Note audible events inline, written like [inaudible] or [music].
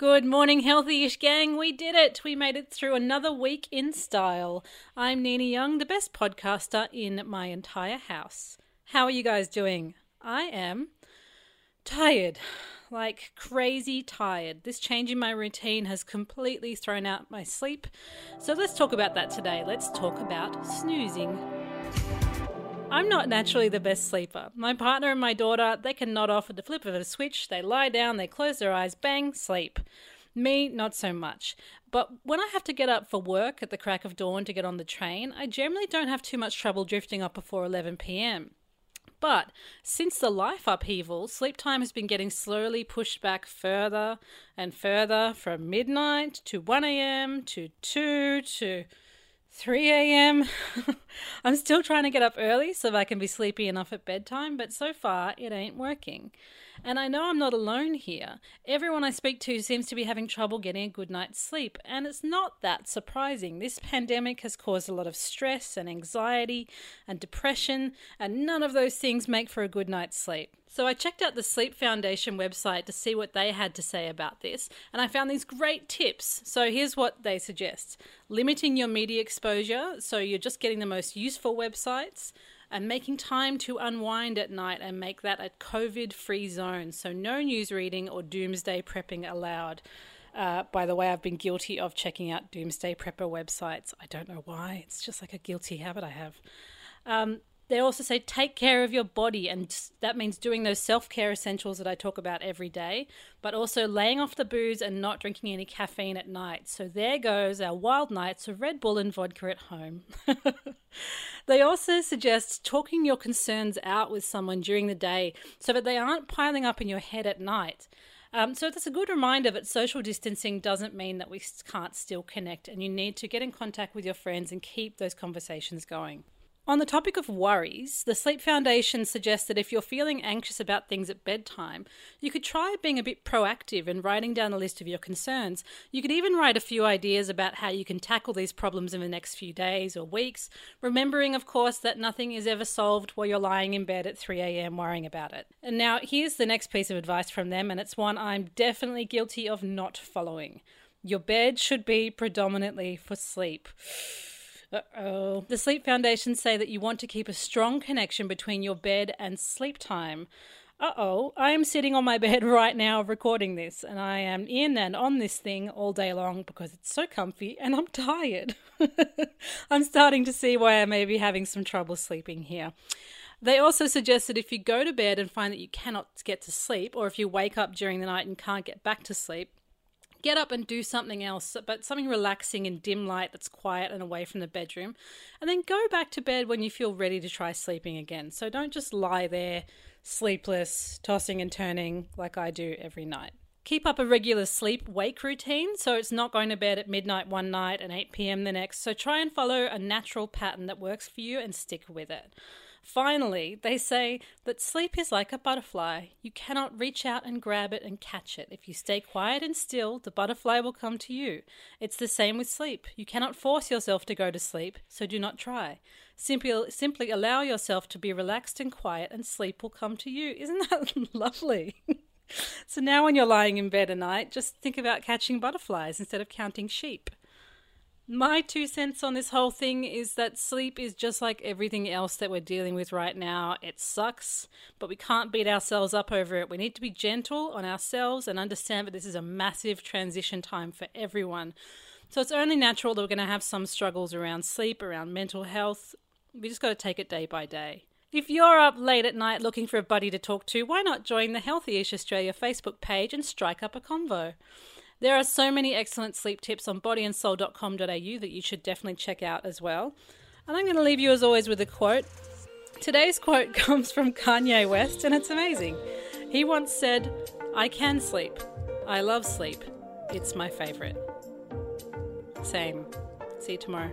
Good morning, healthy ish gang. We did it. We made it through another week in style. I'm Nina Young, the best podcaster in my entire house. How are you guys doing? I am tired, like crazy tired. This change in my routine has completely thrown out my sleep. So let's talk about that today. Let's talk about snoozing. I'm not naturally the best sleeper. My partner and my daughter, they can nod off at the flip of a switch. They lie down, they close their eyes, bang, sleep. Me, not so much. But when I have to get up for work at the crack of dawn to get on the train, I generally don't have too much trouble drifting up before 11 pm. But since the life upheaval, sleep time has been getting slowly pushed back further and further from midnight to 1 a.m. to 2 to 3 a.m. [laughs] I'm still trying to get up early so that I can be sleepy enough at bedtime, but so far it ain't working. And I know I'm not alone here. Everyone I speak to seems to be having trouble getting a good night's sleep, and it's not that surprising. This pandemic has caused a lot of stress and anxiety and depression, and none of those things make for a good night's sleep. So I checked out the Sleep Foundation website to see what they had to say about this, and I found these great tips. So here's what they suggest limiting your media exposure, so you're just getting the most useful websites and making time to unwind at night and make that a COVID free zone. So, no news reading or doomsday prepping allowed. Uh, by the way, I've been guilty of checking out doomsday prepper websites. I don't know why. It's just like a guilty habit I have. Um, they also say take care of your body, and that means doing those self care essentials that I talk about every day, but also laying off the booze and not drinking any caffeine at night. So there goes our wild nights of Red Bull and vodka at home. [laughs] they also suggest talking your concerns out with someone during the day so that they aren't piling up in your head at night. Um, so that's a good reminder that social distancing doesn't mean that we can't still connect, and you need to get in contact with your friends and keep those conversations going. On the topic of worries, the Sleep Foundation suggests that if you're feeling anxious about things at bedtime, you could try being a bit proactive and writing down a list of your concerns. You could even write a few ideas about how you can tackle these problems in the next few days or weeks, remembering, of course, that nothing is ever solved while you're lying in bed at 3 a.m. worrying about it. And now, here's the next piece of advice from them, and it's one I'm definitely guilty of not following. Your bed should be predominantly for sleep. Uh oh. The Sleep Foundation say that you want to keep a strong connection between your bed and sleep time. Uh oh, I am sitting on my [laughs] bed right now recording this, and I am in and on this thing all day long because it's so comfy and I'm tired. [laughs] I'm starting to see why I may be having some trouble sleeping here. They also suggest that if you go to bed and find that you cannot get to sleep, or if you wake up during the night and can't get back to sleep, get up and do something else, but something relaxing in dim light that's quiet and away from the bedroom. And then go back to bed when you feel ready to try sleeping again. So don't just lie there sleepless, tossing and turning like I do every night. Keep up a regular sleep wake routine so it's not going to bed at midnight one night and 8 pm the next. So try and follow a natural pattern that works for you and stick with it. Finally, they say that sleep is like a butterfly. You cannot reach out and grab it and catch it. If you stay quiet and still, the butterfly will come to you. It's the same with sleep. You cannot force yourself to go to sleep, so do not try. Simply, simply allow yourself to be relaxed and quiet, and sleep will come to you. Isn't that [laughs] lovely? [laughs] so now, when you're lying in bed at night, just think about catching butterflies instead of counting sheep. My two cents on this whole thing is that sleep is just like everything else that we're dealing with right now. It sucks, but we can't beat ourselves up over it. We need to be gentle on ourselves and understand that this is a massive transition time for everyone. So it's only natural that we're going to have some struggles around sleep, around mental health. We just got to take it day by day. If you're up late at night looking for a buddy to talk to, why not join the Healthyish Australia Facebook page and strike up a convo? There are so many excellent sleep tips on bodyandsoul.com.au that you should definitely check out as well. And I'm going to leave you, as always, with a quote. Today's quote [laughs] comes from Kanye West, and it's amazing. He once said, I can sleep. I love sleep. It's my favorite. Same. See you tomorrow.